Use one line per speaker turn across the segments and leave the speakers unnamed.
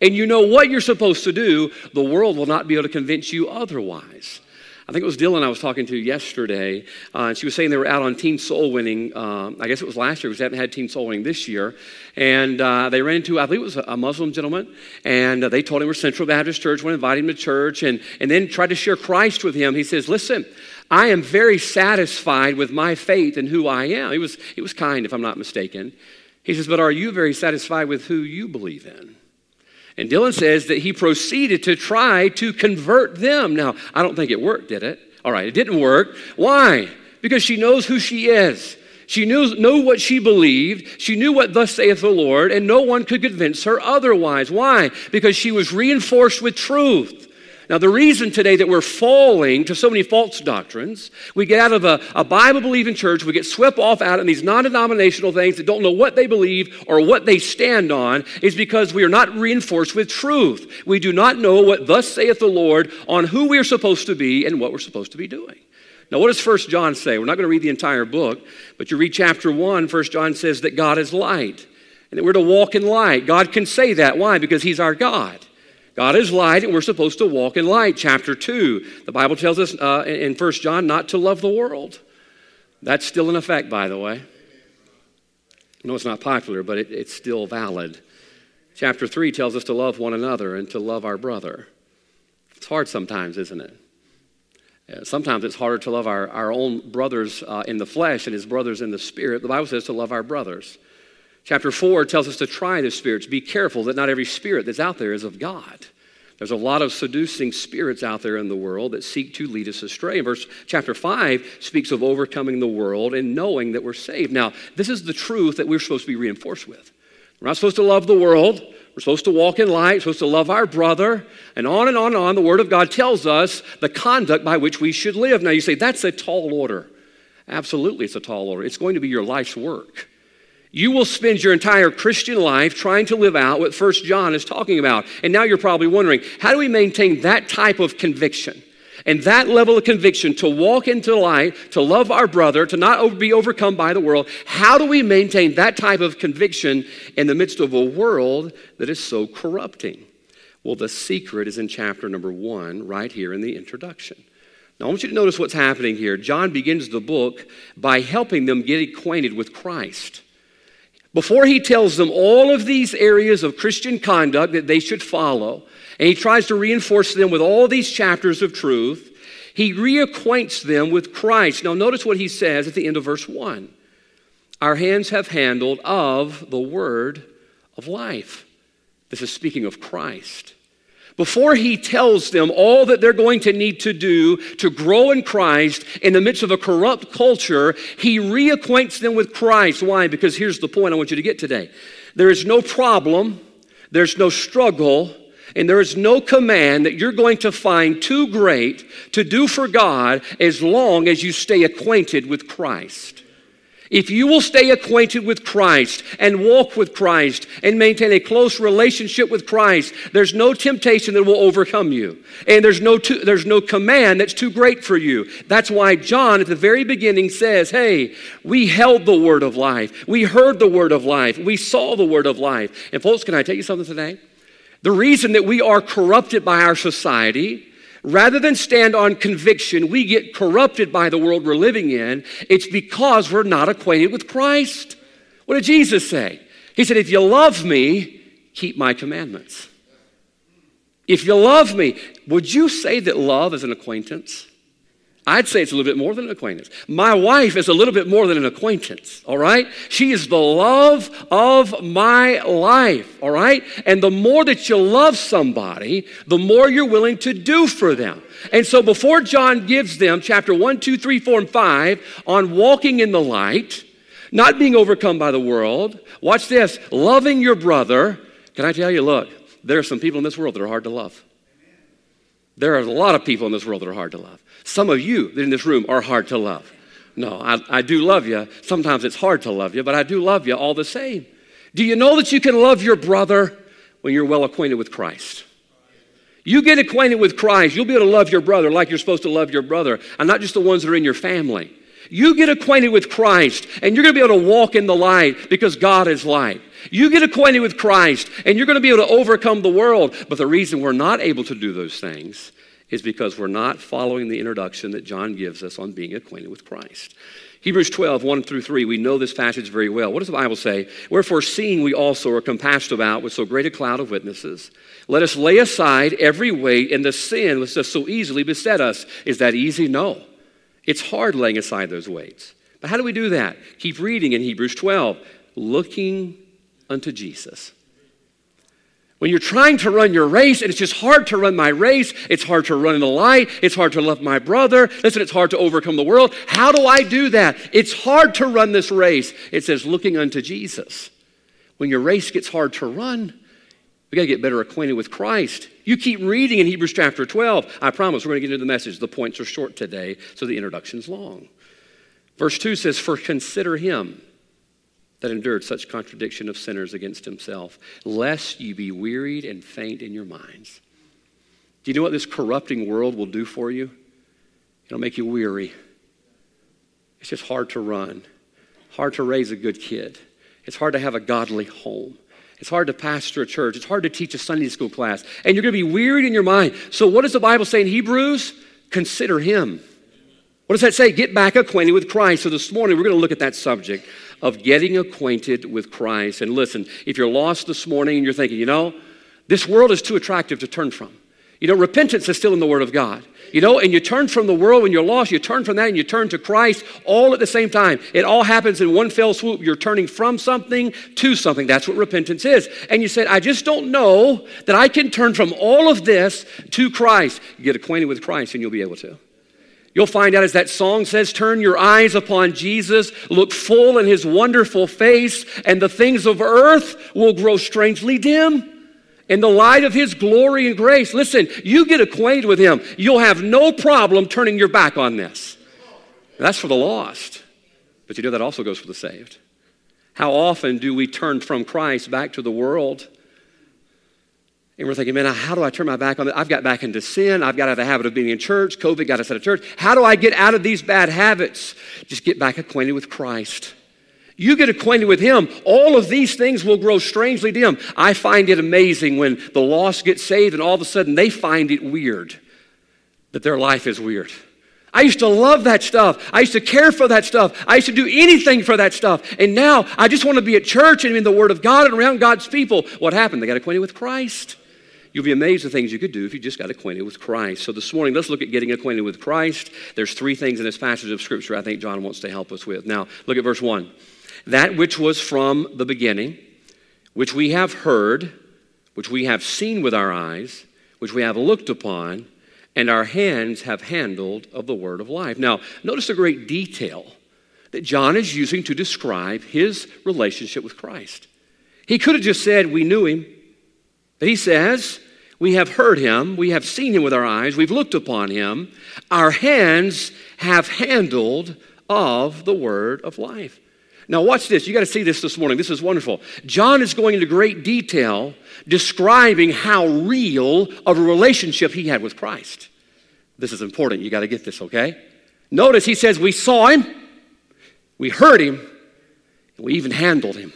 and you know what you're supposed to do, the world will not be able to convince you otherwise. I think it was Dylan I was talking to yesterday, uh, and she was saying they were out on teen soul winning. Uh, I guess it was last year because they haven't had teen soul winning this year. And uh, they ran into, I believe it was a Muslim gentleman, and uh, they told him we're Central Baptist Church, want to invite him to church, and, and then tried to share Christ with him. He says, Listen, I am very satisfied with my faith and who I am. He was, he was kind, if I'm not mistaken. He says, But are you very satisfied with who you believe in? And Dylan says that he proceeded to try to convert them. Now, I don't think it worked, did it? All right, it didn't work. Why? Because she knows who she is. She knew, knew what she believed. She knew what thus saith the Lord, and no one could convince her otherwise. Why? Because she was reinforced with truth. Now, the reason today that we're falling to so many false doctrines, we get out of a, a Bible believing church, we get swept off out in these non denominational things that don't know what they believe or what they stand on, is because we are not reinforced with truth. We do not know what thus saith the Lord on who we are supposed to be and what we're supposed to be doing. Now, what does 1 John say? We're not going to read the entire book, but you read chapter 1, 1 John says that God is light and that we're to walk in light. God can say that. Why? Because He's our God. God is light, and we're supposed to walk in light. Chapter 2, the Bible tells us uh, in 1 John not to love the world. That's still in effect, by the way. Know it's not popular, but it, it's still valid. Chapter 3 tells us to love one another and to love our brother. It's hard sometimes, isn't it? Uh, sometimes it's harder to love our, our own brothers uh, in the flesh and his brothers in the spirit. The Bible says to love our brothers. Chapter 4 tells us to try the spirits. Be careful that not every spirit that's out there is of God. There's a lot of seducing spirits out there in the world that seek to lead us astray. Verse chapter 5 speaks of overcoming the world and knowing that we're saved. Now, this is the truth that we're supposed to be reinforced with. We're not supposed to love the world. We're supposed to walk in light, we're supposed to love our brother, and on and on and on. The Word of God tells us the conduct by which we should live. Now, you say, that's a tall order. Absolutely, it's a tall order. It's going to be your life's work. You will spend your entire Christian life trying to live out what First John is talking about. And now you're probably wondering, how do we maintain that type of conviction? And that level of conviction to walk into light, to love our brother, to not be overcome by the world, how do we maintain that type of conviction in the midst of a world that is so corrupting? Well, the secret is in chapter number one, right here in the introduction. Now, I want you to notice what's happening here. John begins the book by helping them get acquainted with Christ. Before he tells them all of these areas of Christian conduct that they should follow, and he tries to reinforce them with all these chapters of truth, he reacquaints them with Christ. Now, notice what he says at the end of verse 1 Our hands have handled of the word of life. This is speaking of Christ. Before he tells them all that they're going to need to do to grow in Christ in the midst of a corrupt culture, he reacquaints them with Christ. Why? Because here's the point I want you to get today there is no problem, there's no struggle, and there is no command that you're going to find too great to do for God as long as you stay acquainted with Christ. If you will stay acquainted with Christ and walk with Christ and maintain a close relationship with Christ, there's no temptation that will overcome you. And there's no, too, there's no command that's too great for you. That's why John at the very beginning says, Hey, we held the word of life. We heard the word of life. We saw the word of life. And folks, can I tell you something today? The reason that we are corrupted by our society, Rather than stand on conviction, we get corrupted by the world we're living in. It's because we're not acquainted with Christ. What did Jesus say? He said, If you love me, keep my commandments. If you love me, would you say that love is an acquaintance? I'd say it's a little bit more than an acquaintance. My wife is a little bit more than an acquaintance, all right? She is the love of my life, all right? And the more that you love somebody, the more you're willing to do for them. And so before John gives them chapter 1, 2, 3, 4, and 5 on walking in the light, not being overcome by the world, watch this loving your brother. Can I tell you, look, there are some people in this world that are hard to love. There are a lot of people in this world that are hard to love. Some of you in this room are hard to love. No, I, I do love you. Sometimes it's hard to love you, but I do love you all the same. Do you know that you can love your brother when you're well acquainted with Christ? You get acquainted with Christ, you'll be able to love your brother like you're supposed to love your brother, and not just the ones that are in your family. You get acquainted with Christ, and you're going to be able to walk in the light because God is light. You get acquainted with Christ, and you're going to be able to overcome the world. But the reason we're not able to do those things is because we're not following the introduction that John gives us on being acquainted with Christ. Hebrews 12, 1 through 3, we know this passage very well. What does the Bible say? Wherefore, seeing we also are compassed about with so great a cloud of witnesses, let us lay aside every weight and the sin which does so easily beset us. Is that easy? No. It's hard laying aside those weights. But how do we do that? Keep reading in Hebrews 12, looking unto Jesus. When you're trying to run your race, and it's just hard to run my race, it's hard to run in the light, it's hard to love my brother, listen, it's hard to overcome the world. How do I do that? It's hard to run this race. It says, looking unto Jesus. When your race gets hard to run, we got to get better acquainted with Christ. You keep reading in Hebrews chapter 12. I promise we're going to get into the message. The points are short today, so the introduction's long. Verse 2 says, For consider him that endured such contradiction of sinners against himself, lest you be wearied and faint in your minds. Do you know what this corrupting world will do for you? It'll make you weary. It's just hard to run, hard to raise a good kid. It's hard to have a godly home. It's hard to pastor a church. It's hard to teach a Sunday school class. And you're going to be wearied in your mind. So, what does the Bible say in Hebrews? Consider Him. What does that say? Get back acquainted with Christ. So, this morning we're going to look at that subject of getting acquainted with Christ. And listen, if you're lost this morning and you're thinking, you know, this world is too attractive to turn from. You know, repentance is still in the Word of God. You know, and you turn from the world when you're lost, you turn from that and you turn to Christ all at the same time. It all happens in one fell swoop. You're turning from something to something. That's what repentance is. And you said, I just don't know that I can turn from all of this to Christ. You get acquainted with Christ and you'll be able to. You'll find out as that song says, turn your eyes upon Jesus, look full in his wonderful face, and the things of earth will grow strangely dim in the light of his glory and grace. Listen, you get acquainted with him, you'll have no problem turning your back on this. That's for the lost. But you know that also goes for the saved. How often do we turn from Christ back to the world? And we're thinking, man, how do I turn my back on that? I've got back into sin. I've got out of the habit of being in church. COVID got us out of church. How do I get out of these bad habits? Just get back acquainted with Christ. You get acquainted with Him, all of these things will grow strangely dim. I find it amazing when the lost get saved and all of a sudden they find it weird that their life is weird. I used to love that stuff. I used to care for that stuff. I used to do anything for that stuff. And now I just want to be at church and in the Word of God and around God's people. What happened? They got acquainted with Christ. You'll be amazed at things you could do if you just got acquainted with Christ. So this morning, let's look at getting acquainted with Christ. There's three things in this passage of Scripture I think John wants to help us with. Now, look at verse 1. That which was from the beginning, which we have heard, which we have seen with our eyes, which we have looked upon, and our hands have handled of the word of life. Now, notice the great detail that John is using to describe his relationship with Christ. He could have just said, We knew him. But he says, We have heard him, we have seen him with our eyes, we've looked upon him, our hands have handled of the word of life. Now, watch this. You got to see this this morning. This is wonderful. John is going into great detail describing how real of a relationship he had with Christ. This is important. You got to get this, okay? Notice he says, We saw him, we heard him, we even handled him.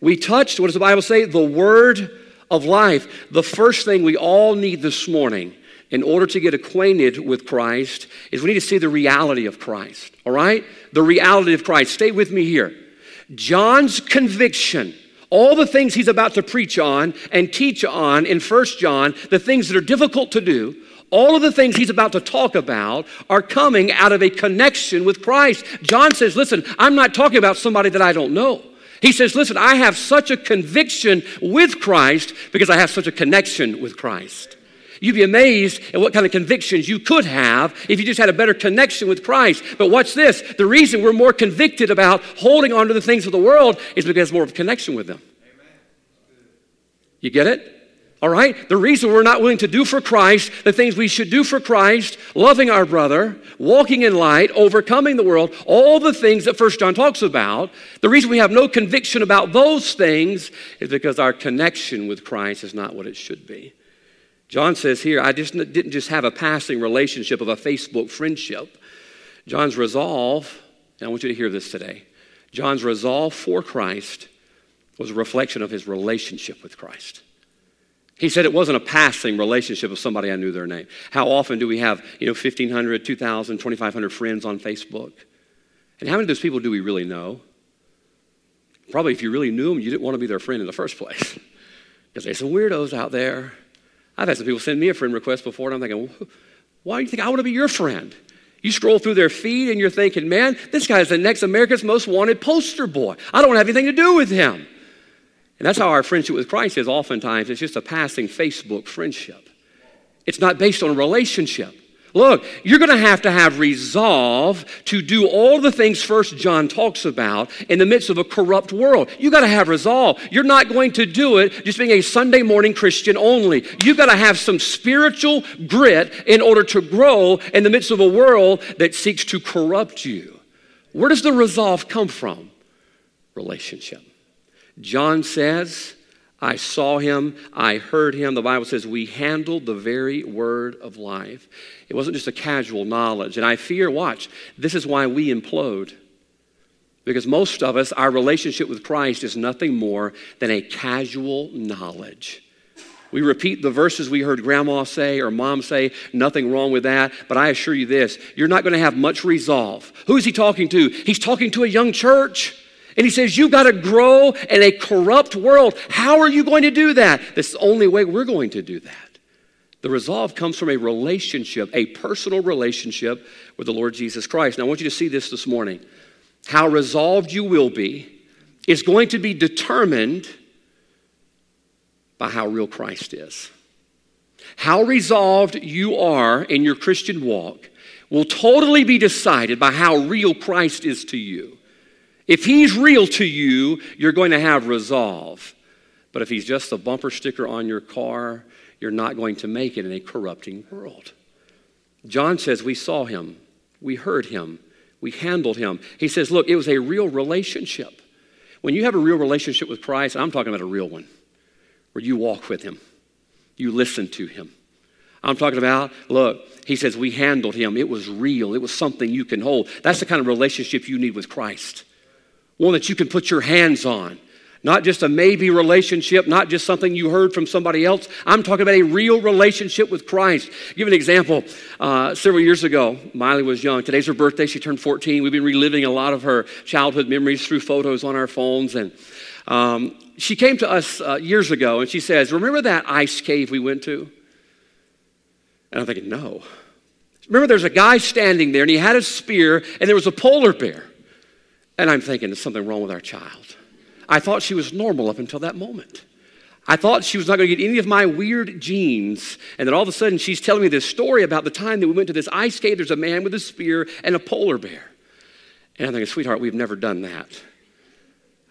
We touched, what does the Bible say? The word of life. The first thing we all need this morning in order to get acquainted with Christ is we need to see the reality of Christ. All right? The reality of Christ. Stay with me here. John's conviction, all the things he's about to preach on and teach on in First John, the things that are difficult to do, all of the things he's about to talk about are coming out of a connection with Christ. John says, Listen, I'm not talking about somebody that I don't know. He says, Listen, I have such a conviction with Christ because I have such a connection with Christ. You'd be amazed at what kind of convictions you could have if you just had a better connection with Christ. But watch this the reason we're more convicted about holding on to the things of the world is because more of a connection with them. You get it? All right? The reason we're not willing to do for Christ the things we should do for Christ, loving our brother, walking in light, overcoming the world, all the things that First John talks about, the reason we have no conviction about those things is because our connection with Christ is not what it should be. John says here, I just didn't just have a passing relationship of a Facebook friendship. John's resolve And I want you to hear this today. John's resolve for Christ was a reflection of his relationship with Christ. He said it wasn't a passing relationship of somebody I knew their name. How often do we have, you know, 1,500, 2,000, 2,500 friends on Facebook? And how many of those people do we really know? Probably if you really knew them, you didn't want to be their friend in the first place. Because there's some weirdos out there. I've had some people send me a friend request before, and I'm thinking, why do you think I want to be your friend? You scroll through their feed and you're thinking, man, this guy's the next America's most wanted poster boy. I don't have anything to do with him. And that's how our friendship with Christ is oftentimes. It's just a passing Facebook friendship. It's not based on a relationship. Look, you're going to have to have resolve to do all the things First John talks about in the midst of a corrupt world. You got to have resolve. You're not going to do it just being a Sunday morning Christian only. You got to have some spiritual grit in order to grow in the midst of a world that seeks to corrupt you. Where does the resolve come from? Relationship. John says, I saw him, I heard him. The Bible says we handled the very word of life. It wasn't just a casual knowledge. And I fear, watch, this is why we implode. Because most of us, our relationship with Christ is nothing more than a casual knowledge. We repeat the verses we heard grandma say or mom say, nothing wrong with that. But I assure you this you're not going to have much resolve. Who is he talking to? He's talking to a young church. And he says, You've got to grow in a corrupt world. How are you going to do that? That's the only way we're going to do that. The resolve comes from a relationship, a personal relationship with the Lord Jesus Christ. Now, I want you to see this this morning. How resolved you will be is going to be determined by how real Christ is. How resolved you are in your Christian walk will totally be decided by how real Christ is to you. If he's real to you, you're going to have resolve. But if he's just a bumper sticker on your car, you're not going to make it in a corrupting world. John says, We saw him, we heard him, we handled him. He says, Look, it was a real relationship. When you have a real relationship with Christ, I'm talking about a real one, where you walk with him, you listen to him. I'm talking about, look, he says, we handled him. It was real. It was something you can hold. That's the kind of relationship you need with Christ one that you can put your hands on. Not just a maybe relationship, not just something you heard from somebody else. I'm talking about a real relationship with Christ. I'll give an example. Uh, several years ago, Miley was young. Today's her birthday. She turned 14. We've been reliving a lot of her childhood memories through photos on our phones. And um, she came to us uh, years ago and she says, Remember that ice cave we went to? And I'm thinking, No. Remember, there's a guy standing there and he had a spear and there was a polar bear. And I'm thinking there's something wrong with our child. I thought she was normal up until that moment. I thought she was not going to get any of my weird genes. And then all of a sudden, she's telling me this story about the time that we went to this ice cave. There's a man with a spear and a polar bear. And I'm thinking, sweetheart, we've never done that.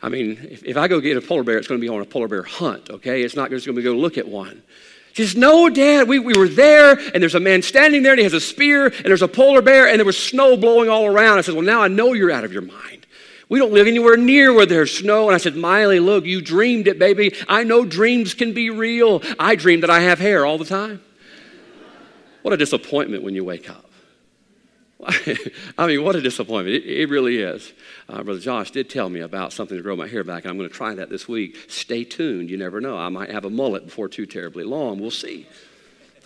I mean, if, if I go get a polar bear, it's going to be on a polar bear hunt, okay? It's not just going to go look at one. She says, No, Dad, we, we were there, and there's a man standing there, and he has a spear, and there's a polar bear, and there was snow blowing all around. I said, Well, now I know you're out of your mind. We don't live anywhere near where there's snow. And I said, Miley, look, you dreamed it, baby. I know dreams can be real. I dream that I have hair all the time. What a disappointment when you wake up. I mean, what a disappointment. It, it really is. Uh, Brother Josh did tell me about something to grow my hair back, and I'm going to try that this week. Stay tuned. You never know. I might have a mullet before too terribly long. We'll see.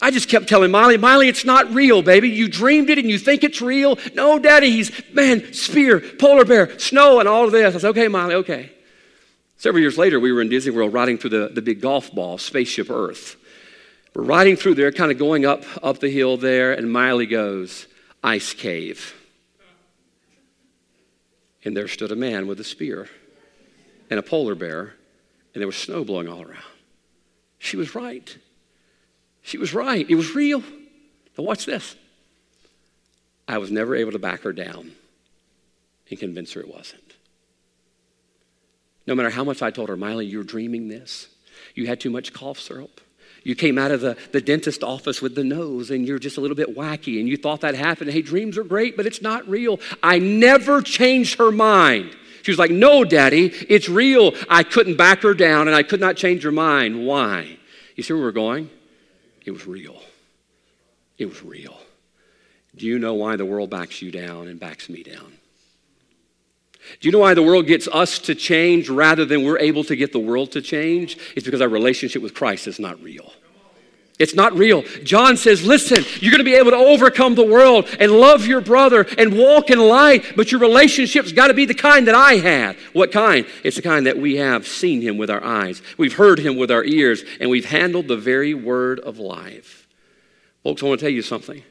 I just kept telling Miley, Miley, it's not real, baby. You dreamed it and you think it's real. No, Daddy, he's, man, spear, polar bear, snow, and all of this. I said, okay, Miley, okay. Several years later, we were in Disney World riding through the, the big golf ball, Spaceship Earth. We're riding through there, kind of going up, up the hill there, and Miley goes, ice cave. And there stood a man with a spear and a polar bear, and there was snow blowing all around. She was right. She was right. It was real. Now, watch this. I was never able to back her down and convince her it wasn't. No matter how much I told her, Miley, you're dreaming this. You had too much cough syrup. You came out of the, the dentist office with the nose and you're just a little bit wacky and you thought that happened. Hey, dreams are great, but it's not real. I never changed her mind. She was like, No, Daddy, it's real. I couldn't back her down and I could not change her mind. Why? You see where we're going? It was real. It was real. Do you know why the world backs you down and backs me down? Do you know why the world gets us to change rather than we're able to get the world to change? It's because our relationship with Christ is not real. It's not real. John says, listen, you're going to be able to overcome the world and love your brother and walk in light, but your relationship's got to be the kind that I had. What kind? It's the kind that we have seen him with our eyes, we've heard him with our ears, and we've handled the very word of life. Folks, I want to tell you something.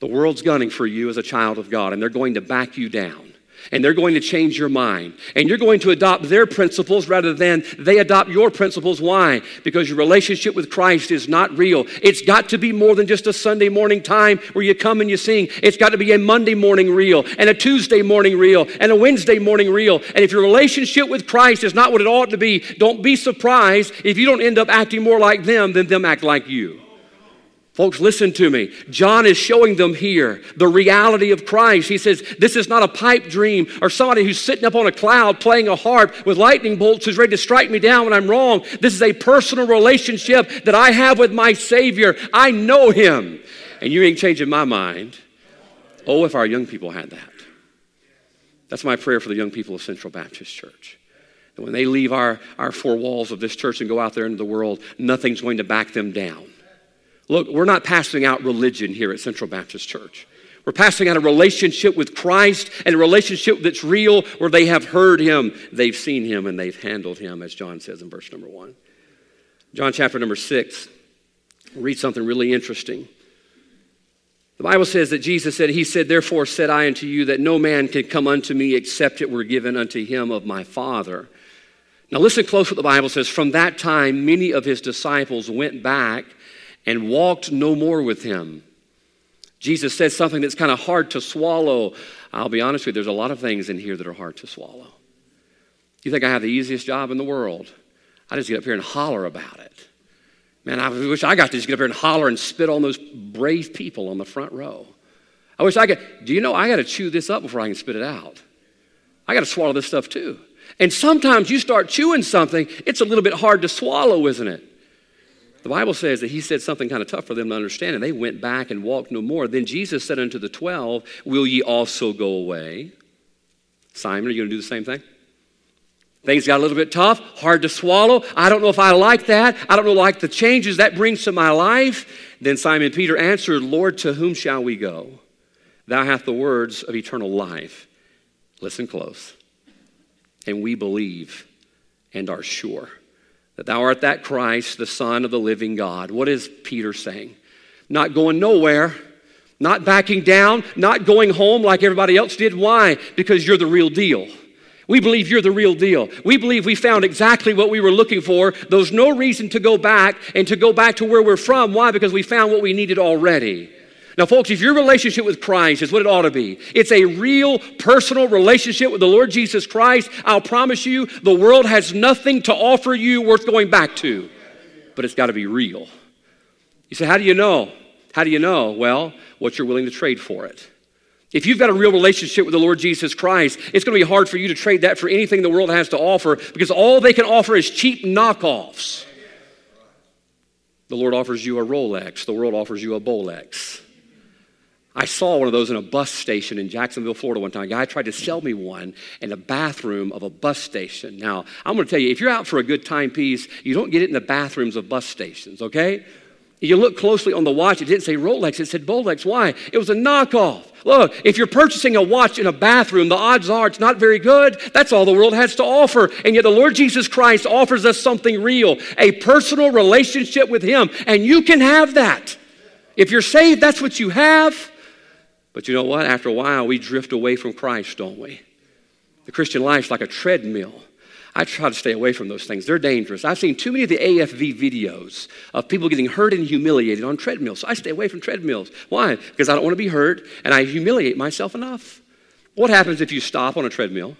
The world's gunning for you as a child of God, and they're going to back you down and they're going to change your mind. And you're going to adopt their principles rather than they adopt your principles. Why? Because your relationship with Christ is not real. It's got to be more than just a Sunday morning time where you come and you sing. It's got to be a Monday morning real, and a Tuesday morning real, and a Wednesday morning real. And if your relationship with Christ is not what it ought to be, don't be surprised if you don't end up acting more like them than them act like you. Folks, listen to me. John is showing them here the reality of Christ. He says, This is not a pipe dream or somebody who's sitting up on a cloud playing a harp with lightning bolts who's ready to strike me down when I'm wrong. This is a personal relationship that I have with my Savior. I know Him. And you ain't changing my mind. Oh, if our young people had that. That's my prayer for the young people of Central Baptist Church. When they leave our, our four walls of this church and go out there into the world, nothing's going to back them down. Look, we're not passing out religion here at Central Baptist Church. We're passing out a relationship with Christ and a relationship that's real where they have heard him, they've seen him, and they've handled him, as John says in verse number one. John chapter number six, read something really interesting. The Bible says that Jesus said, He said, Therefore said I unto you that no man can come unto me except it were given unto him of my Father. Now listen close what the Bible says. From that time, many of his disciples went back and walked no more with him. Jesus says something that's kind of hard to swallow. I'll be honest with you, there's a lot of things in here that are hard to swallow. You think I have the easiest job in the world? I just get up here and holler about it. Man, I wish I got to just get up here and holler and spit on those brave people on the front row. I wish I could. Do you know I got to chew this up before I can spit it out? I got to swallow this stuff too. And sometimes you start chewing something, it's a little bit hard to swallow, isn't it? The Bible says that he said something kind of tough for them to understand, and they went back and walked no more. Then Jesus said unto the twelve, Will ye also go away? Simon, are you going to do the same thing? Things got a little bit tough, hard to swallow. I don't know if I like that. I don't know like the changes that brings to my life. Then Simon Peter answered, Lord, to whom shall we go? Thou hast the words of eternal life. Listen close. And we believe and are sure that thou art that Christ, the Son of the living God. What is Peter saying? Not going nowhere, not backing down, not going home like everybody else did. Why? Because you're the real deal. We believe you're the real deal. We believe we found exactly what we were looking for. There's no reason to go back and to go back to where we're from. Why? Because we found what we needed already. Now, folks, if your relationship with Christ is what it ought to be, it's a real personal relationship with the Lord Jesus Christ. I'll promise you, the world has nothing to offer you worth going back to, but it's got to be real. You say, How do you know? How do you know? Well, what you're willing to trade for it. If you've got a real relationship with the Lord Jesus Christ, it's going to be hard for you to trade that for anything the world has to offer because all they can offer is cheap knockoffs. The Lord offers you a Rolex, the world offers you a Bolex. I saw one of those in a bus station in Jacksonville, Florida one time. A guy tried to sell me one in the bathroom of a bus station. Now, I'm going to tell you, if you're out for a good timepiece, you don't get it in the bathrooms of bus stations, okay? You look closely on the watch, it didn't say Rolex, it said Bolex. Why? It was a knockoff. Look, if you're purchasing a watch in a bathroom, the odds are it's not very good. That's all the world has to offer. And yet the Lord Jesus Christ offers us something real, a personal relationship with Him. And you can have that. If you're saved, that's what you have. But you know what? After a while, we drift away from Christ, don't we? The Christian life's like a treadmill. I try to stay away from those things. They're dangerous. I've seen too many of the AFV videos of people getting hurt and humiliated on treadmills. So I stay away from treadmills. Why? Because I don't want to be hurt and I humiliate myself enough. What happens if you stop on a treadmill?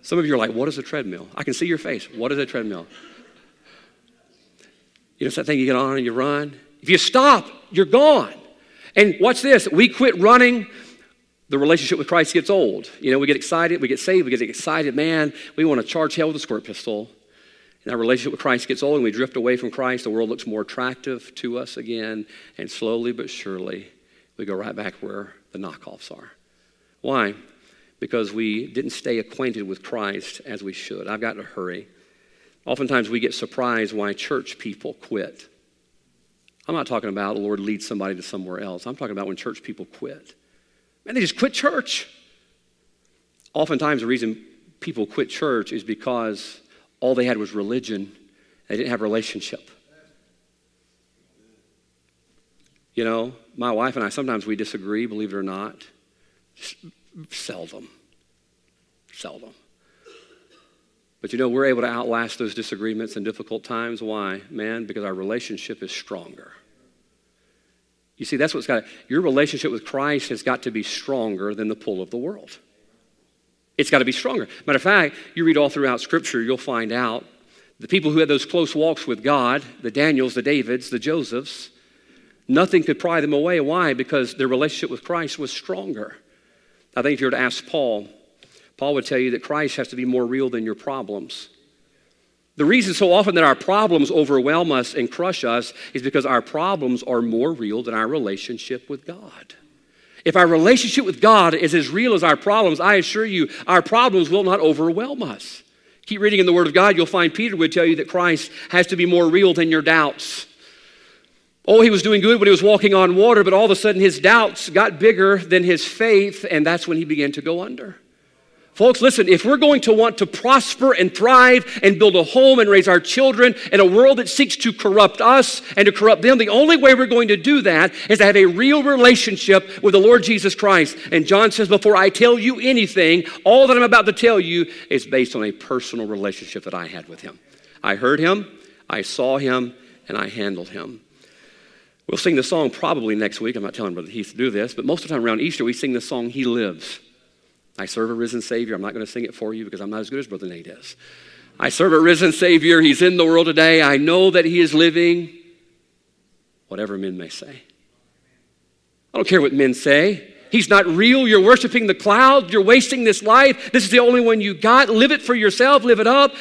Some of you are like, what is a treadmill? I can see your face. What is a treadmill? You know, it's that thing you get on and you run. If you stop, you're gone. And watch this we quit running, the relationship with Christ gets old. You know, we get excited, we get saved, we get excited, man, we want to charge hell with a squirt pistol. And our relationship with Christ gets old and we drift away from Christ. The world looks more attractive to us again. And slowly but surely, we go right back where the knockoffs are. Why? because we didn't stay acquainted with Christ as we should. I've got to hurry. Oftentimes we get surprised why church people quit. I'm not talking about the Lord leads somebody to somewhere else. I'm talking about when church people quit. Man, they just quit church. Oftentimes the reason people quit church is because all they had was religion. They didn't have relationship. You know, my wife and I sometimes we disagree, believe it or not. Seldom. Seldom. But you know, we're able to outlast those disagreements and difficult times. Why? Man, because our relationship is stronger. You see, that's what's got your relationship with Christ has got to be stronger than the pull of the world. It's got to be stronger. Matter of fact, you read all throughout Scripture, you'll find out the people who had those close walks with God, the Daniels, the Davids, the Josephs, nothing could pry them away. Why? Because their relationship with Christ was stronger. I think if you were to ask Paul, Paul would tell you that Christ has to be more real than your problems. The reason so often that our problems overwhelm us and crush us is because our problems are more real than our relationship with God. If our relationship with God is as real as our problems, I assure you, our problems will not overwhelm us. Keep reading in the Word of God, you'll find Peter would tell you that Christ has to be more real than your doubts. Oh, he was doing good when he was walking on water, but all of a sudden his doubts got bigger than his faith, and that's when he began to go under. Folks, listen, if we're going to want to prosper and thrive and build a home and raise our children in a world that seeks to corrupt us and to corrupt them, the only way we're going to do that is to have a real relationship with the Lord Jesus Christ. And John says, Before I tell you anything, all that I'm about to tell you is based on a personal relationship that I had with Him. I heard Him, I saw Him, and I handled Him. We'll sing the song probably next week. I'm not telling Brother Heath to do this, but most of the time around Easter, we sing the song, He Lives. I serve a risen Savior. I'm not going to sing it for you because I'm not as good as Brother Nate is. I serve a risen Savior. He's in the world today. I know that He is living, whatever men may say. I don't care what men say. He's not real. You're worshiping the cloud. You're wasting this life. This is the only one you got. Live it for yourself. Live it up.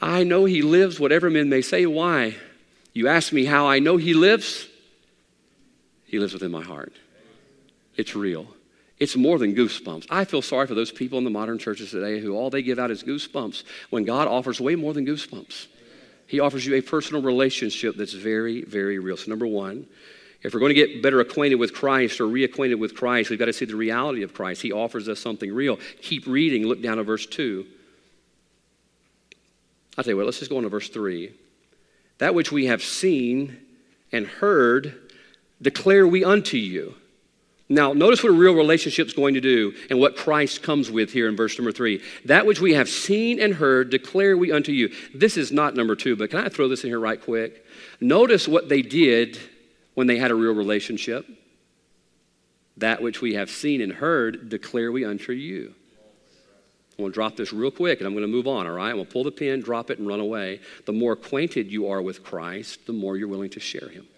I know He lives, whatever men may say. Why? You ask me how I know He lives? He lives within my heart. It's real. It's more than goosebumps. I feel sorry for those people in the modern churches today who all they give out is goosebumps when God offers way more than goosebumps. He offers you a personal relationship that's very, very real. So, number one, if we're going to get better acquainted with Christ or reacquainted with Christ, we've got to see the reality of Christ. He offers us something real. Keep reading. Look down at verse 2. I'll tell you what, let's just go on to verse 3. That which we have seen and heard declare we unto you now, notice what a real relationship is going to do and what Christ comes with here in verse number three. That which we have seen and heard, declare we unto you. This is not number two, but can I throw this in here right quick? Notice what they did when they had a real relationship. That which we have seen and heard, declare we unto you. I'm going to drop this real quick and I'm going to move on, all right? I'm going to pull the pin, drop it, and run away. The more acquainted you are with Christ, the more you're willing to share him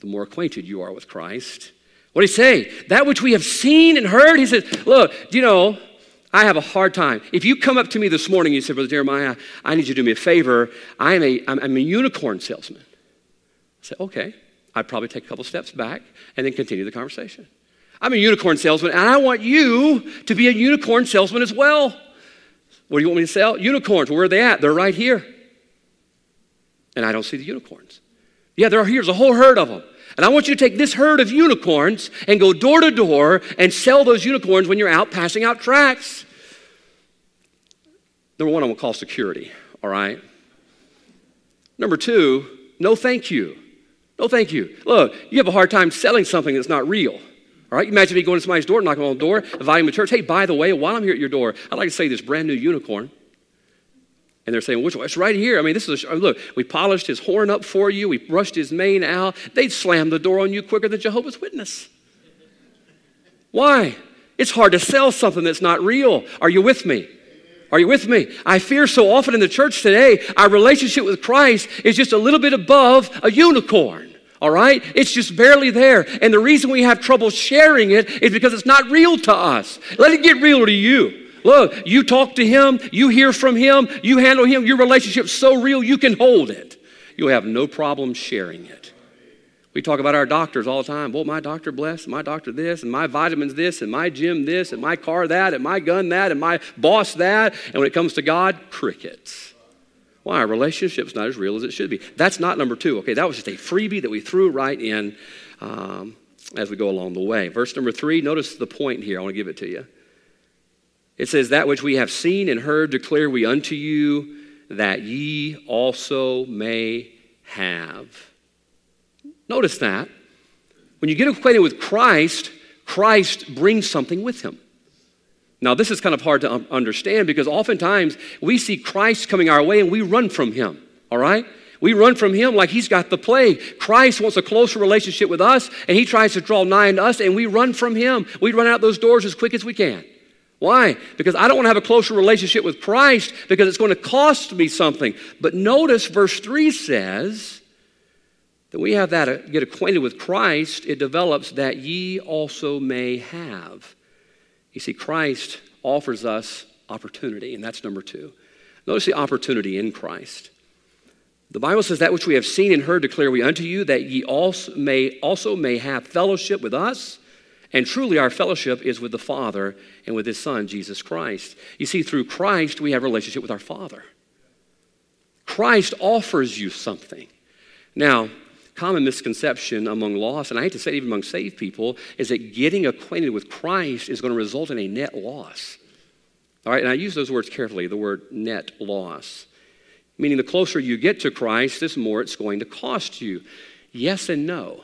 the more acquainted you are with Christ. What did he say? That which we have seen and heard. He says, Look, you know, I have a hard time. If you come up to me this morning and you say, Brother Jeremiah, I need you to do me a favor. I am a, I'm, I'm a unicorn salesman. I say, Okay. I'd probably take a couple steps back and then continue the conversation. I'm a unicorn salesman, and I want you to be a unicorn salesman as well. What do you want me to sell? Unicorns. Where are they at? They're right here. And I don't see the unicorns. Yeah, there are here's a whole herd of them. And I want you to take this herd of unicorns and go door to door and sell those unicorns when you're out passing out tracts. Number one, I'm to call security, all right? Number two, no thank you. No thank you. Look, you have a hard time selling something that's not real. All right, imagine me going to somebody's door, knocking on the door, inviting them to church. Hey, by the way, while I'm here at your door, I'd like to say this brand new unicorn. And they're saying, which one? It's right here. I mean, this is, a, look, we polished his horn up for you. We brushed his mane out. They'd slam the door on you quicker than Jehovah's Witness. Why? It's hard to sell something that's not real. Are you with me? Are you with me? I fear so often in the church today, our relationship with Christ is just a little bit above a unicorn. All right? It's just barely there. And the reason we have trouble sharing it is because it's not real to us. Let it get real to you. Look, you talk to him, you hear from him, you handle him, your relationship's so real you can hold it. You'll have no problem sharing it. We talk about our doctors all the time. Well, my doctor blessed, my doctor this, and my vitamins this, and my gym this, and my car that, and my gun that, and my boss that. And when it comes to God, crickets. Why? Our relationship's not as real as it should be. That's not number two. Okay, that was just a freebie that we threw right in um, as we go along the way. Verse number three, notice the point here. I want to give it to you. It says, That which we have seen and heard declare we unto you, that ye also may have. Notice that. When you get acquainted with Christ, Christ brings something with him. Now, this is kind of hard to understand because oftentimes we see Christ coming our way and we run from him, all right? We run from him like he's got the plague. Christ wants a closer relationship with us and he tries to draw nigh to us and we run from him. We run out those doors as quick as we can. Why? Because I don't want to have a closer relationship with Christ because it's going to cost me something. But notice verse 3 says, that we have that uh, get acquainted with Christ, it develops that ye also may have. You see, Christ offers us opportunity, and that's number two. Notice the opportunity in Christ. The Bible says that which we have seen and heard declare we unto you, that ye also may also may have fellowship with us. And truly, our fellowship is with the Father and with His Son, Jesus Christ. You see, through Christ, we have a relationship with our Father. Christ offers you something. Now, common misconception among lost, and I hate to say it even among saved people, is that getting acquainted with Christ is going to result in a net loss. All right, and I use those words carefully the word net loss. Meaning, the closer you get to Christ, the more it's going to cost you. Yes and no.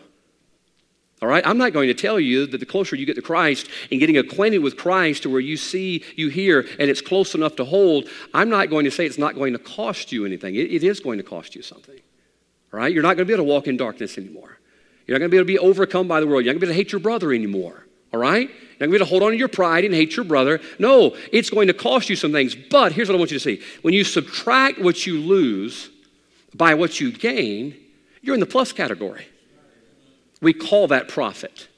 All right, I'm not going to tell you that the closer you get to Christ and getting acquainted with Christ to where you see, you hear, and it's close enough to hold, I'm not going to say it's not going to cost you anything. it, it is going to cost you something All right, You're not going to be able to walk in darkness anymore. You're not going to be able to be overcome by the world. You're not going to be able to hate your brother anymore, all right? You're not going to be able to hold on to your pride and hate your brother. No, it's going to cost you some things. But here's what I want you to see when you subtract what you lose by what you gain, you're in the plus category. We call that profit.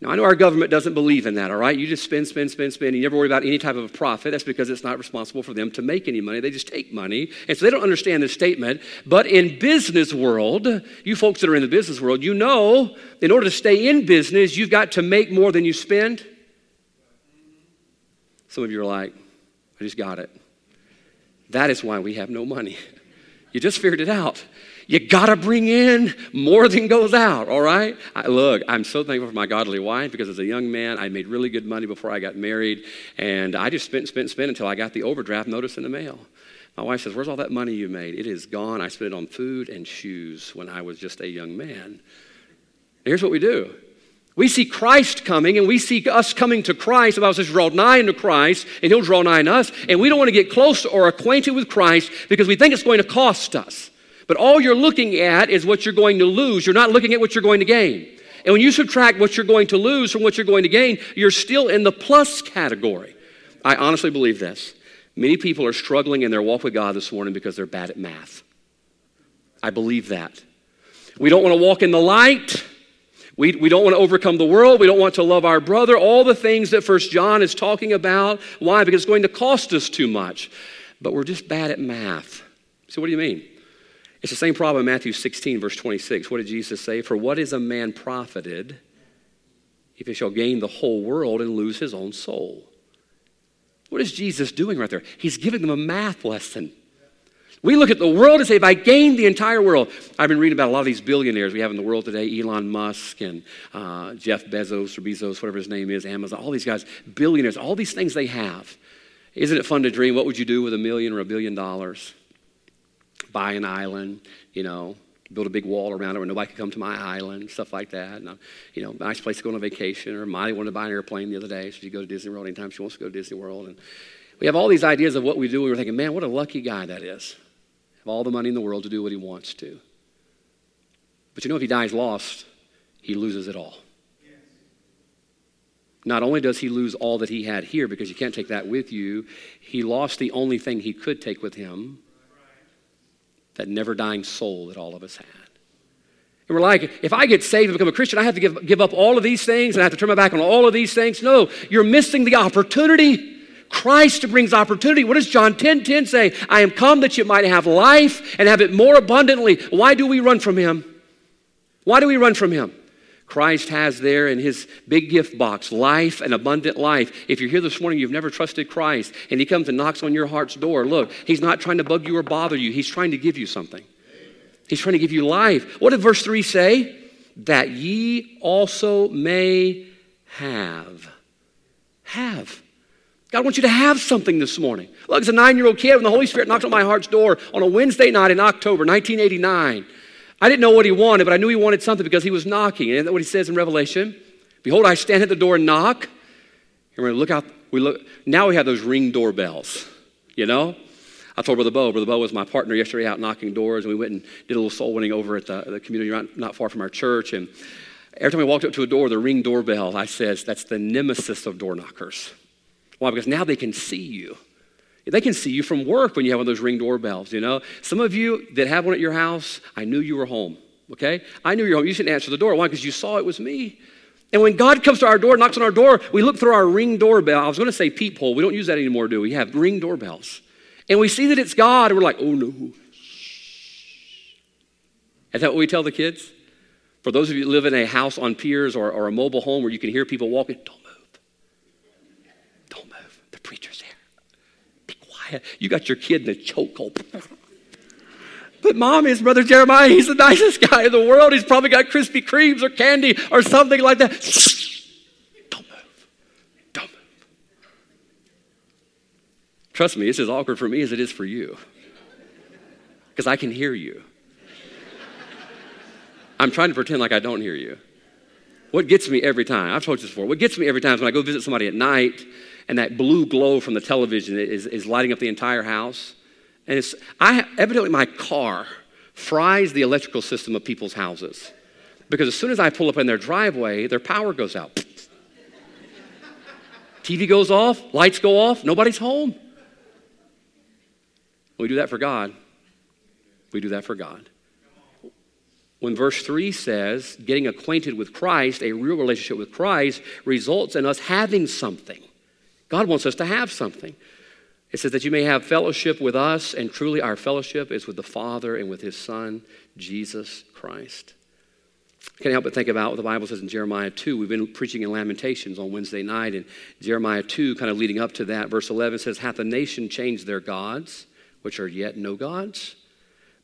Now, I know our government doesn't believe in that, all right? You just spend, spend, spend, spend. You never worry about any type of a profit. That's because it's not responsible for them to make any money. They just take money. And so they don't understand this statement. But in business world, you folks that are in the business world, you know in order to stay in business, you've got to make more than you spend. Some of you are like, I just got it. That is why we have no money. You just figured it out. You got to bring in more than goes out, all right? I, look, I'm so thankful for my godly wife because as a young man, I made really good money before I got married, and I just spent spent spent until I got the overdraft notice in the mail. My wife says, Where's all that money you made? It is gone. I spent it on food and shoes when I was just a young man. here's what we do we see Christ coming and we see us coming to Christ. The Bible says, draw nigh unto Christ and he'll draw nigh to us. And we don't want to get close or acquainted with Christ because we think it's going to cost us. But all you're looking at is what you're going to lose. You're not looking at what you're going to gain. And when you subtract what you're going to lose from what you're going to gain, you're still in the plus category. I honestly believe this. Many people are struggling in their walk with God this morning because they're bad at math. I believe that. We don't want to walk in the light. We, we don't want to overcome the world. We don't want to love our brother. All the things that First John is talking about. Why? Because it's going to cost us too much. But we're just bad at math. So, what do you mean? It's the same problem in Matthew 16, verse 26. What did Jesus say? For what is a man profited if he shall gain the whole world and lose his own soul? What is Jesus doing right there? He's giving them a math lesson. We look at the world and say, if I gain the entire world, I've been reading about a lot of these billionaires we have in the world today Elon Musk and uh, Jeff Bezos or Bezos, whatever his name is, Amazon, all these guys, billionaires, all these things they have. Isn't it fun to dream? What would you do with a million or a billion dollars? Buy an island, you know, build a big wall around it where nobody could come to my island, stuff like that. And, you know, nice place to go on a vacation. Or Molly wanted to buy an airplane the other day, so she go to Disney World anytime she wants to go to Disney World. And we have all these ideas of what we do. We were thinking, man, what a lucky guy that is. Have all the money in the world to do what he wants to. But you know, if he dies lost, he loses it all. Not only does he lose all that he had here because you can't take that with you, he lost the only thing he could take with him that never dying soul that all of us had. And we're like, if I get saved and become a Christian, I have to give, give up all of these things and I have to turn my back on all of these things. No, you're missing the opportunity. Christ brings opportunity. What does John 10 10 say? I am come that you might have life and have it more abundantly. Why do we run from him? Why do we run from Him? Christ has there in his big gift box life and abundant life. If you're here this morning, you've never trusted Christ, and he comes and knocks on your heart's door, look, he's not trying to bug you or bother you. He's trying to give you something. He's trying to give you life. What did verse 3 say? That ye also may have. Have. God wants you to have something this morning. Look, as a nine year old kid, when the Holy Spirit knocked on my heart's door on a Wednesday night in October 1989, I didn't know what he wanted, but I knew he wanted something because he was knocking. And what he says in Revelation. Behold, I stand at the door and knock. And to look out. We look, now we have those ring doorbells, you know? I told Brother Bo, Brother Bo was my partner yesterday out knocking doors, and we went and did a little soul winning over at the, the community not, not far from our church. And every time we walked up to a door, the ring doorbell, I says, that's the nemesis of door knockers. Why? Because now they can see you. They can see you from work when you have one of those ring doorbells, you know? Some of you that have one at your house, I knew you were home, okay? I knew you were home. You shouldn't answer the door. Why? Because you saw it was me. And when God comes to our door, knocks on our door, we look through our ring doorbell. I was going to say peephole. We don't use that anymore, do we? We have ring doorbells. And we see that it's God, and we're like, oh no. Is that what we tell the kids? For those of you that live in a house on piers or, or a mobile home where you can hear people walking, don't move. Don't move. The preacher's here. You got your kid in a chokehold. But mom Brother Jeremiah. He's the nicest guy in the world. He's probably got Krispy Kremes or candy or something like that. Don't move. Don't move. Trust me, it's as awkward for me as it is for you. Because I can hear you. I'm trying to pretend like I don't hear you. What gets me every time, I've told you this before, what gets me every time is when I go visit somebody at night and that blue glow from the television is, is lighting up the entire house. And it's, I, evidently, my car fries the electrical system of people's houses. Because as soon as I pull up in their driveway, their power goes out. TV goes off, lights go off, nobody's home. We do that for God. We do that for God. When verse 3 says, getting acquainted with Christ, a real relationship with Christ, results in us having something. God wants us to have something. It says that you may have fellowship with us, and truly our fellowship is with the Father and with His Son, Jesus Christ. I can't help but think about what the Bible says in Jeremiah 2. We've been preaching in Lamentations on Wednesday night, and Jeremiah 2, kind of leading up to that, verse 11 says, Hath the nation changed their gods, which are yet no gods?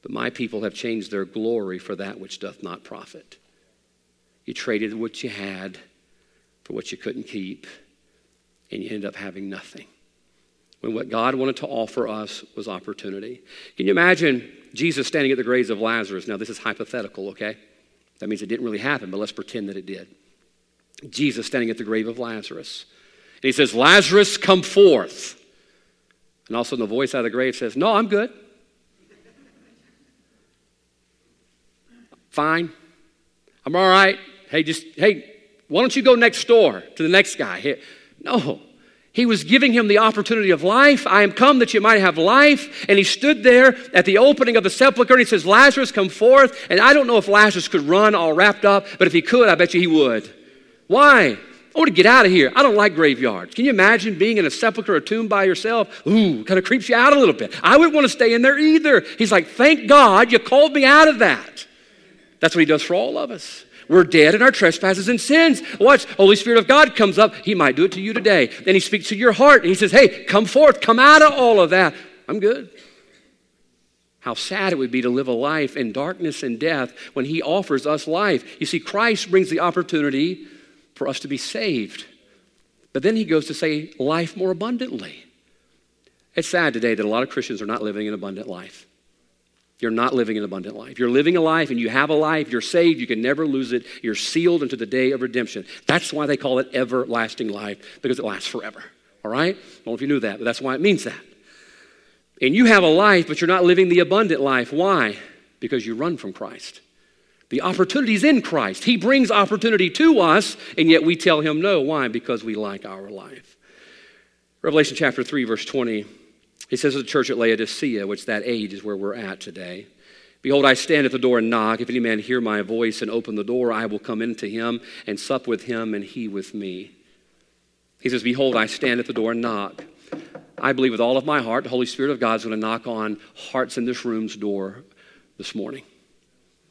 But my people have changed their glory for that which doth not profit. You traded what you had for what you couldn't keep, and you end up having nothing. When what God wanted to offer us was opportunity. Can you imagine Jesus standing at the graves of Lazarus? Now, this is hypothetical, okay? That means it didn't really happen, but let's pretend that it did. Jesus standing at the grave of Lazarus. And he says, Lazarus, come forth. And all of a sudden, the voice out of the grave says, No, I'm good. Fine. I'm all right. Hey, just, hey, why don't you go next door to the next guy? No. He was giving him the opportunity of life. I am come that you might have life. And he stood there at the opening of the sepulchre and he says, Lazarus, come forth. And I don't know if Lazarus could run all wrapped up, but if he could, I bet you he would. Why? I want to get out of here. I don't like graveyards. Can you imagine being in a sepulchre or tomb by yourself? Ooh, kind of creeps you out a little bit. I wouldn't want to stay in there either. He's like, thank God you called me out of that. That's what he does for all of us. We're dead in our trespasses and sins. Watch, Holy Spirit of God comes up. He might do it to you today. Then he speaks to your heart and he says, Hey, come forth, come out of all of that. I'm good. How sad it would be to live a life in darkness and death when he offers us life. You see, Christ brings the opportunity for us to be saved. But then he goes to say, life more abundantly. It's sad today that a lot of Christians are not living an abundant life. You're not living an abundant life. You're living a life and you have a life. You're saved. You can never lose it. You're sealed into the day of redemption. That's why they call it everlasting life, because it lasts forever. All right? I don't know if you knew that, but that's why it means that. And you have a life, but you're not living the abundant life. Why? Because you run from Christ. The opportunity is in Christ. He brings opportunity to us, and yet we tell him no. Why? Because we like our life. Revelation chapter 3, verse 20 he says to the church at Laodicea, which that age is where we're at today Behold, I stand at the door and knock. If any man hear my voice and open the door, I will come into him and sup with him and he with me. He says, Behold, I stand at the door and knock. I believe with all of my heart the Holy Spirit of God is going to knock on hearts in this room's door this morning.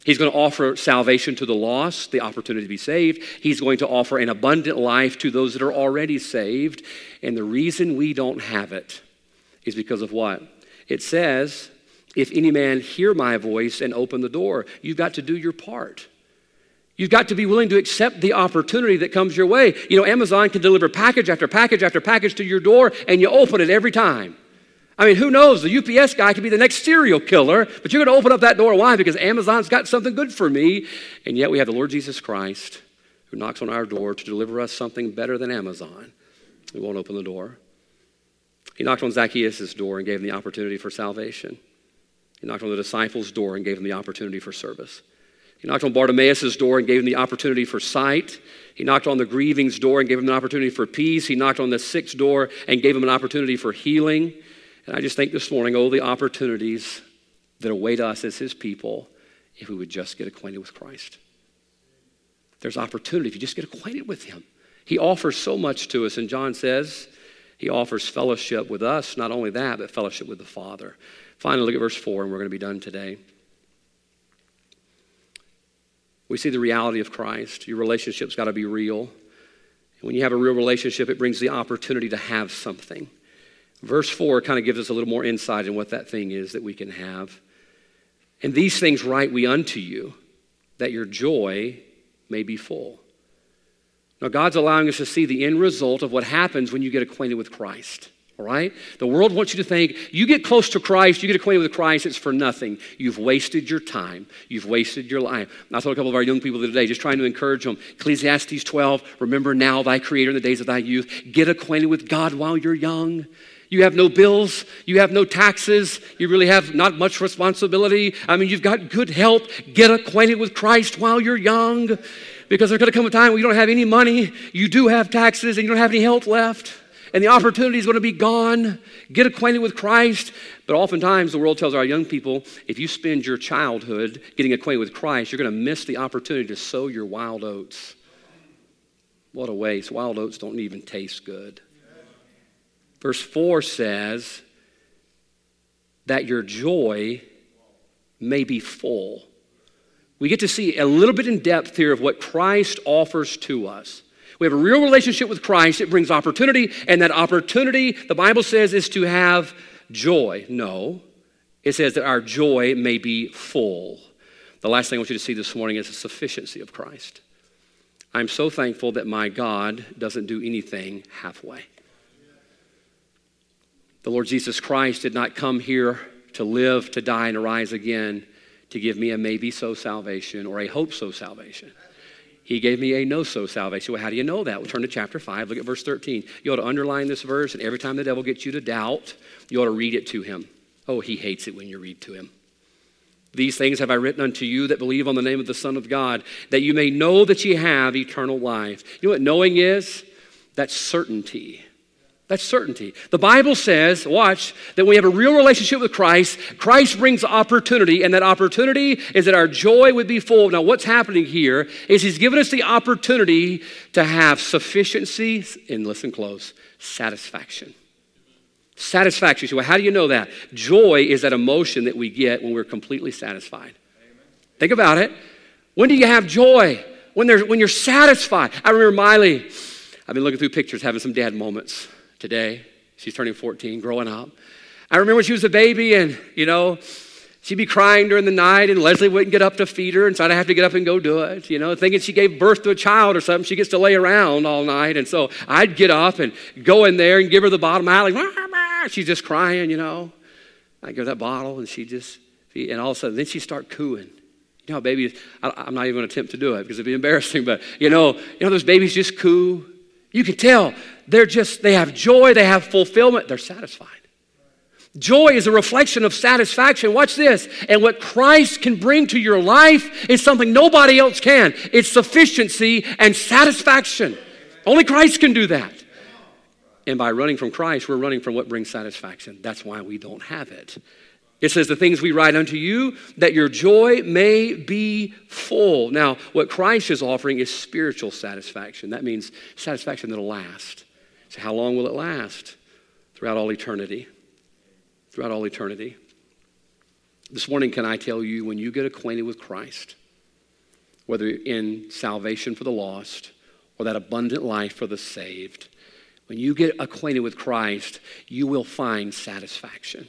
He's going to offer salvation to the lost, the opportunity to be saved. He's going to offer an abundant life to those that are already saved. And the reason we don't have it is because of what? It says, if any man hear my voice and open the door, you've got to do your part. You've got to be willing to accept the opportunity that comes your way. You know, Amazon can deliver package after package after package to your door, and you open it every time. I mean, who knows? The UPS guy could be the next serial killer, but you're going to open up that door. Why? Because Amazon's got something good for me. And yet we have the Lord Jesus Christ who knocks on our door to deliver us something better than Amazon. We won't open the door. He knocked on Zacchaeus' door and gave him the opportunity for salvation. He knocked on the disciples' door and gave them the opportunity for service. He knocked on Bartimaeus' door and gave him the opportunity for sight. He knocked on the grieving's door and gave him an opportunity for peace. He knocked on the sick's door and gave him an opportunity for healing. And I just think this morning, oh, the opportunities that await us as his people if we would just get acquainted with Christ. There's opportunity if you just get acquainted with him. He offers so much to us, and John says he offers fellowship with us, not only that, but fellowship with the Father. Finally, look at verse 4, and we're going to be done today. We see the reality of Christ. Your relationship's got to be real. When you have a real relationship, it brings the opportunity to have something. Verse 4 kind of gives us a little more insight in what that thing is that we can have. And these things write we unto you, that your joy may be full. Now, God's allowing us to see the end result of what happens when you get acquainted with Christ. All right? The world wants you to think you get close to Christ, you get acquainted with Christ, it's for nothing. You've wasted your time. You've wasted your life. I told a couple of our young people today, just trying to encourage them. Ecclesiastes 12, remember now thy Creator in the days of thy youth. Get acquainted with God while you're young. You have no bills. You have no taxes. You really have not much responsibility. I mean, you've got good health. Get acquainted with Christ while you're young because there's going to come a time when you don't have any money, you do have taxes, and you don't have any health left. And the opportunity is going to be gone. Get acquainted with Christ. But oftentimes, the world tells our young people if you spend your childhood getting acquainted with Christ, you're going to miss the opportunity to sow your wild oats. What a waste. Wild oats don't even taste good. Verse 4 says that your joy may be full. We get to see a little bit in depth here of what Christ offers to us. We have a real relationship with Christ. It brings opportunity, and that opportunity, the Bible says, is to have joy. No, it says that our joy may be full. The last thing I want you to see this morning is the sufficiency of Christ. I'm so thankful that my God doesn't do anything halfway. The Lord Jesus Christ did not come here to live, to die, and to rise again to give me a maybe so salvation or a hope so salvation. He gave me a know so salvation. Well, how do you know that? We'll turn to chapter 5. Look at verse 13. You ought to underline this verse, and every time the devil gets you to doubt, you ought to read it to him. Oh, he hates it when you read to him. These things have I written unto you that believe on the name of the Son of God, that you may know that ye have eternal life. You know what knowing is? That's certainty. That's certainty. The Bible says, watch, that we have a real relationship with Christ. Christ brings opportunity, and that opportunity is that our joy would be full. Now, what's happening here is He's given us the opportunity to have sufficiency, and listen close, satisfaction. Satisfaction. So, well, how do you know that? Joy is that emotion that we get when we're completely satisfied. Amen. Think about it. When do you have joy? When, there's, when you're satisfied. I remember Miley, I've been looking through pictures, having some dad moments today. She's turning 14, growing up. I remember when she was a baby and, you know, she'd be crying during the night and Leslie wouldn't get up to feed her, and so I'd have to get up and go do it, you know, thinking she gave birth to a child or something. She gets to lay around all night. And so I'd get up and go in there and give her the bottle. Miley, she's just crying, you know. I'd give her that bottle and she just, and all of a sudden, then she start cooing. You know, babies, I, am not even going to attempt to do it because it'd be embarrassing, but you know, you know, those babies just coo. You can tell they're just, they have joy, they have fulfillment, they're satisfied. Joy is a reflection of satisfaction. Watch this. And what Christ can bring to your life is something nobody else can. It's sufficiency and satisfaction. Only Christ can do that. And by running from Christ, we're running from what brings satisfaction. That's why we don't have it. It says, The things we write unto you, that your joy may be full. Now, what Christ is offering is spiritual satisfaction. That means satisfaction that'll last. So, how long will it last? Throughout all eternity. Throughout all eternity. This morning, can I tell you, when you get acquainted with Christ, whether in salvation for the lost or that abundant life for the saved, when you get acquainted with Christ, you will find satisfaction.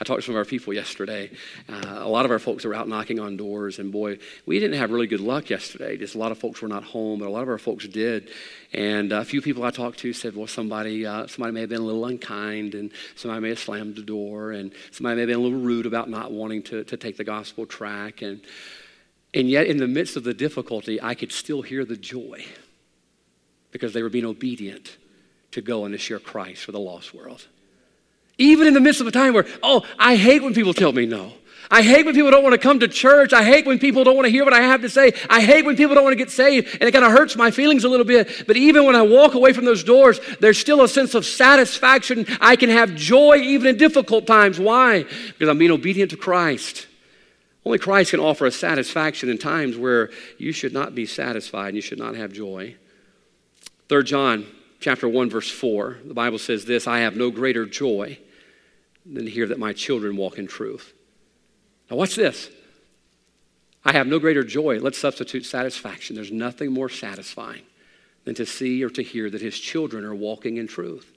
I talked to some of our people yesterday. Uh, a lot of our folks were out knocking on doors, and boy, we didn't have really good luck yesterday. Just a lot of folks were not home, but a lot of our folks did. And a few people I talked to said, well, somebody, uh, somebody may have been a little unkind, and somebody may have slammed the door, and somebody may have been a little rude about not wanting to, to take the gospel track. And, and yet, in the midst of the difficulty, I could still hear the joy because they were being obedient to go and to share Christ with the lost world. Even in the midst of a time where, oh, I hate when people tell me no. I hate when people don't want to come to church. I hate when people don't want to hear what I have to say. I hate when people don't want to get saved. And it kind of hurts my feelings a little bit. But even when I walk away from those doors, there's still a sense of satisfaction. I can have joy even in difficult times. Why? Because I'm being obedient to Christ. Only Christ can offer a satisfaction in times where you should not be satisfied and you should not have joy. 3 John chapter 1 verse 4, the Bible says this, I have no greater joy than to hear that my children walk in truth. Now, watch this. I have no greater joy. Let's substitute satisfaction. There's nothing more satisfying than to see or to hear that his children are walking in truth.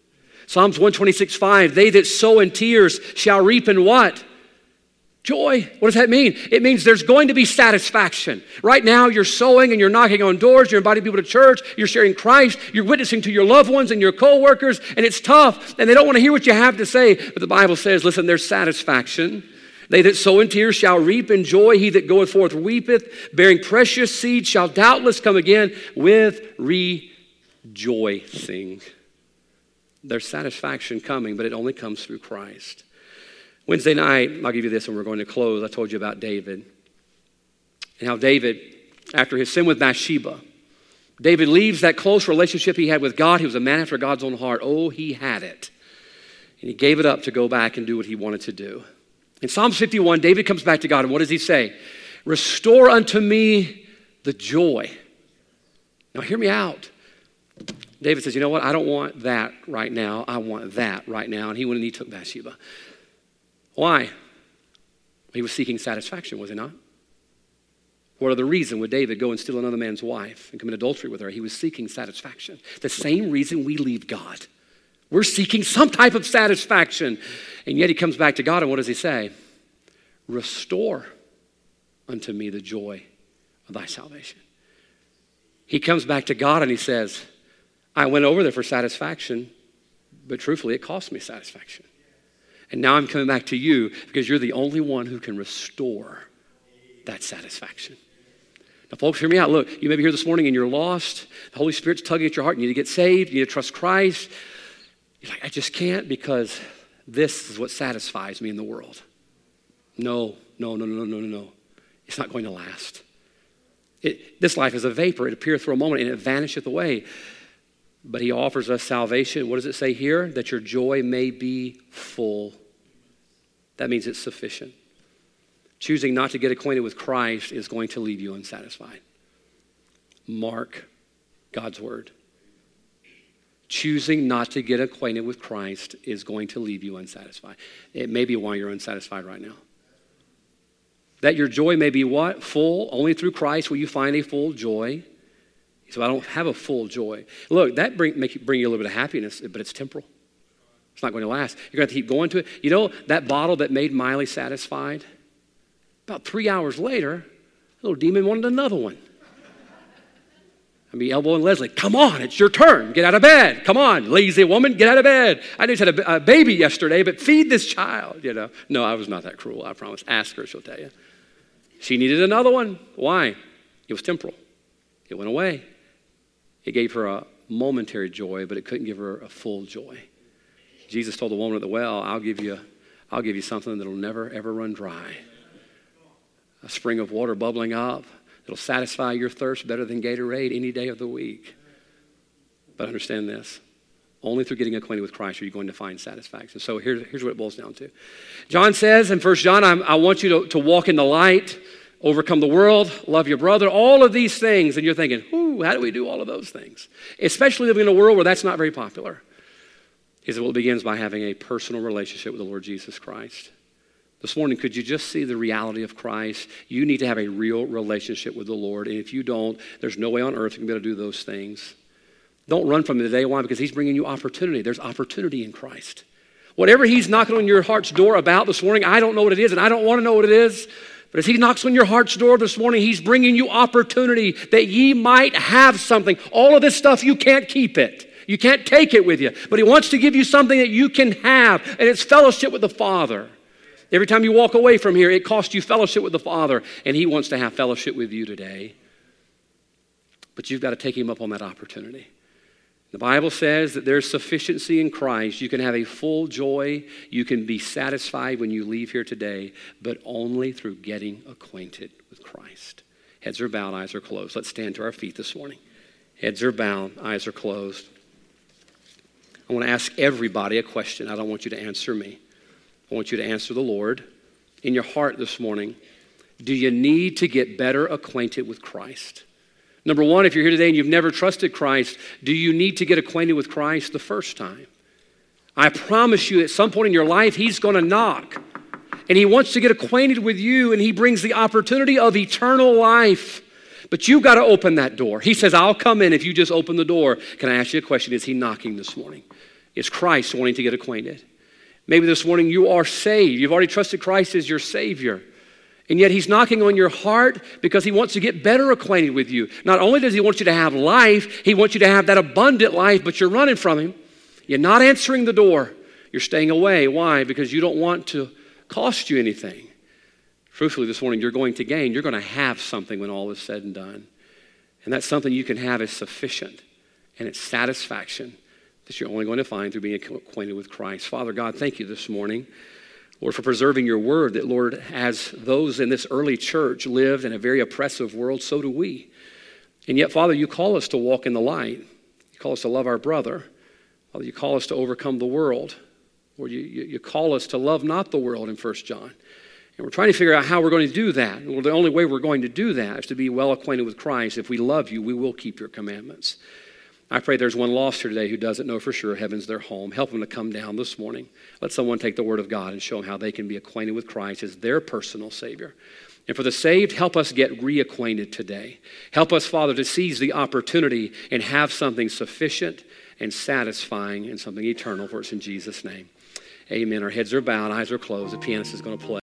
Psalms 126, 5, they that sow in tears shall reap in what? Joy. What does that mean? It means there's going to be satisfaction. Right now, you're sowing and you're knocking on doors, you're inviting people to church, you're sharing Christ, you're witnessing to your loved ones and your coworkers, and it's tough, and they don't want to hear what you have to say. But the Bible says, listen, there's satisfaction. They that sow in tears shall reap in joy. He that goeth forth weepeth, bearing precious seed, shall doubtless come again with rejoicing. There's satisfaction coming, but it only comes through Christ. Wednesday night, I'll give you this and we're going to close. I told you about David and how David, after his sin with Bathsheba, David leaves that close relationship he had with God. He was a man after God's own heart. Oh, he had it. And he gave it up to go back and do what he wanted to do. In Psalm 51, David comes back to God, and what does he say? Restore unto me the joy. Now, hear me out. David says, You know what? I don't want that right now. I want that right now. And he went and he took Bathsheba. Why? He was seeking satisfaction, was he not? What other reason would David go and steal another man's wife and commit adultery with her? He was seeking satisfaction. The same reason we leave God. We're seeking some type of satisfaction. And yet he comes back to God, and what does he say? Restore unto me the joy of thy salvation. He comes back to God and he says, I went over there for satisfaction, but truthfully, it cost me satisfaction. And now I'm coming back to you because you're the only one who can restore that satisfaction. Now, folks, hear me out. Look, you may be here this morning and you're lost. The Holy Spirit's tugging at your heart. You need to get saved. You need to trust Christ. You're like, I just can't because this is what satisfies me in the world. No, no, no, no, no, no, no. It's not going to last. It, this life is a vapor. It appeareth for a moment and it vanisheth away. But he offers us salvation. What does it say here? That your joy may be full. That means it's sufficient. Choosing not to get acquainted with Christ is going to leave you unsatisfied. Mark God's word. Choosing not to get acquainted with Christ is going to leave you unsatisfied. It may be why you're unsatisfied right now. That your joy may be what? Full. Only through Christ will you find a full joy. So I don't have a full joy. Look, that bring, make, bring you a little bit of happiness, but it's temporal. It's not going to last. You're going to, to keep going to it. You know, that bottle that made Miley satisfied, about three hours later, little demon wanted another one. I mean, elbowing Leslie, come on, it's your turn. Get out of bed. Come on, lazy woman, get out of bed. I just had a, a baby yesterday, but feed this child, you know. No, I was not that cruel, I promise. Ask her, she'll tell you. She needed another one. Why? It was temporal. It went away. It gave her a momentary joy, but it couldn't give her a full joy. Jesus told the woman at the well, I'll give you, I'll give you something that'll never, ever run dry. A spring of water bubbling up that'll satisfy your thirst better than Gatorade any day of the week. But understand this only through getting acquainted with Christ are you going to find satisfaction. So here's, here's what it boils down to. John says in 1 John, i want you to, to walk in the light overcome the world, love your brother, all of these things. And you're thinking, how do we do all of those things? Especially living in a world where that's not very popular. He said, well, it begins by having a personal relationship with the Lord Jesus Christ. This morning, could you just see the reality of Christ? You need to have a real relationship with the Lord. And if you don't, there's no way on earth you can be able to do those things. Don't run from him today. Why? Because he's bringing you opportunity. There's opportunity in Christ. Whatever he's knocking on your heart's door about this morning, I don't know what it is, and I don't want to know what it is. But as he knocks on your heart's door this morning, he's bringing you opportunity that ye might have something. All of this stuff, you can't keep it. You can't take it with you. But he wants to give you something that you can have, and it's fellowship with the Father. Every time you walk away from here, it costs you fellowship with the Father, and He wants to have fellowship with you today. But you've got to take Him up on that opportunity. The Bible says that there's sufficiency in Christ. You can have a full joy. You can be satisfied when you leave here today, but only through getting acquainted with Christ. Heads are bowed, eyes are closed. Let's stand to our feet this morning. Heads are bowed, eyes are closed. I want to ask everybody a question. I don't want you to answer me. I want you to answer the Lord in your heart this morning. Do you need to get better acquainted with Christ? Number one, if you're here today and you've never trusted Christ, do you need to get acquainted with Christ the first time? I promise you, at some point in your life, He's going to knock. And He wants to get acquainted with you, and He brings the opportunity of eternal life. But you've got to open that door. He says, I'll come in if you just open the door. Can I ask you a question? Is He knocking this morning? Is Christ wanting to get acquainted? Maybe this morning you are saved. You've already trusted Christ as your Savior. And yet He's knocking on your heart because He wants to get better acquainted with you. Not only does He want you to have life, He wants you to have that abundant life, but you're running from Him. You're not answering the door. You're staying away. Why? Because you don't want to cost you anything. Truthfully, this morning, you're going to gain. You're going to have something when all is said and done. And that something you can have is sufficient and it's satisfaction that you're only going to find through being acquainted with Christ. Father God, thank you this morning. Lord, for preserving your word, that, Lord, as those in this early church lived in a very oppressive world, so do we. And yet, Father, you call us to walk in the light. You call us to love our brother. Father, you call us to overcome the world. Lord, you, you, call us to love not the world in 1 John. And we're trying to figure out how we're going to do that. Well, the only way we're going to do that is to be well acquainted with Christ. If we love you, we will keep your commandments. I pray there's one lost here today who doesn't know for sure heaven's their home. Help them to come down this morning. Let someone take the word of God and show them how they can be acquainted with Christ as their personal Savior. And for the saved, help us get reacquainted today. Help us, Father, to seize the opportunity and have something sufficient and satisfying and something eternal for us in Jesus' name. Amen. Our heads are bowed, eyes are closed. The pianist is going to play.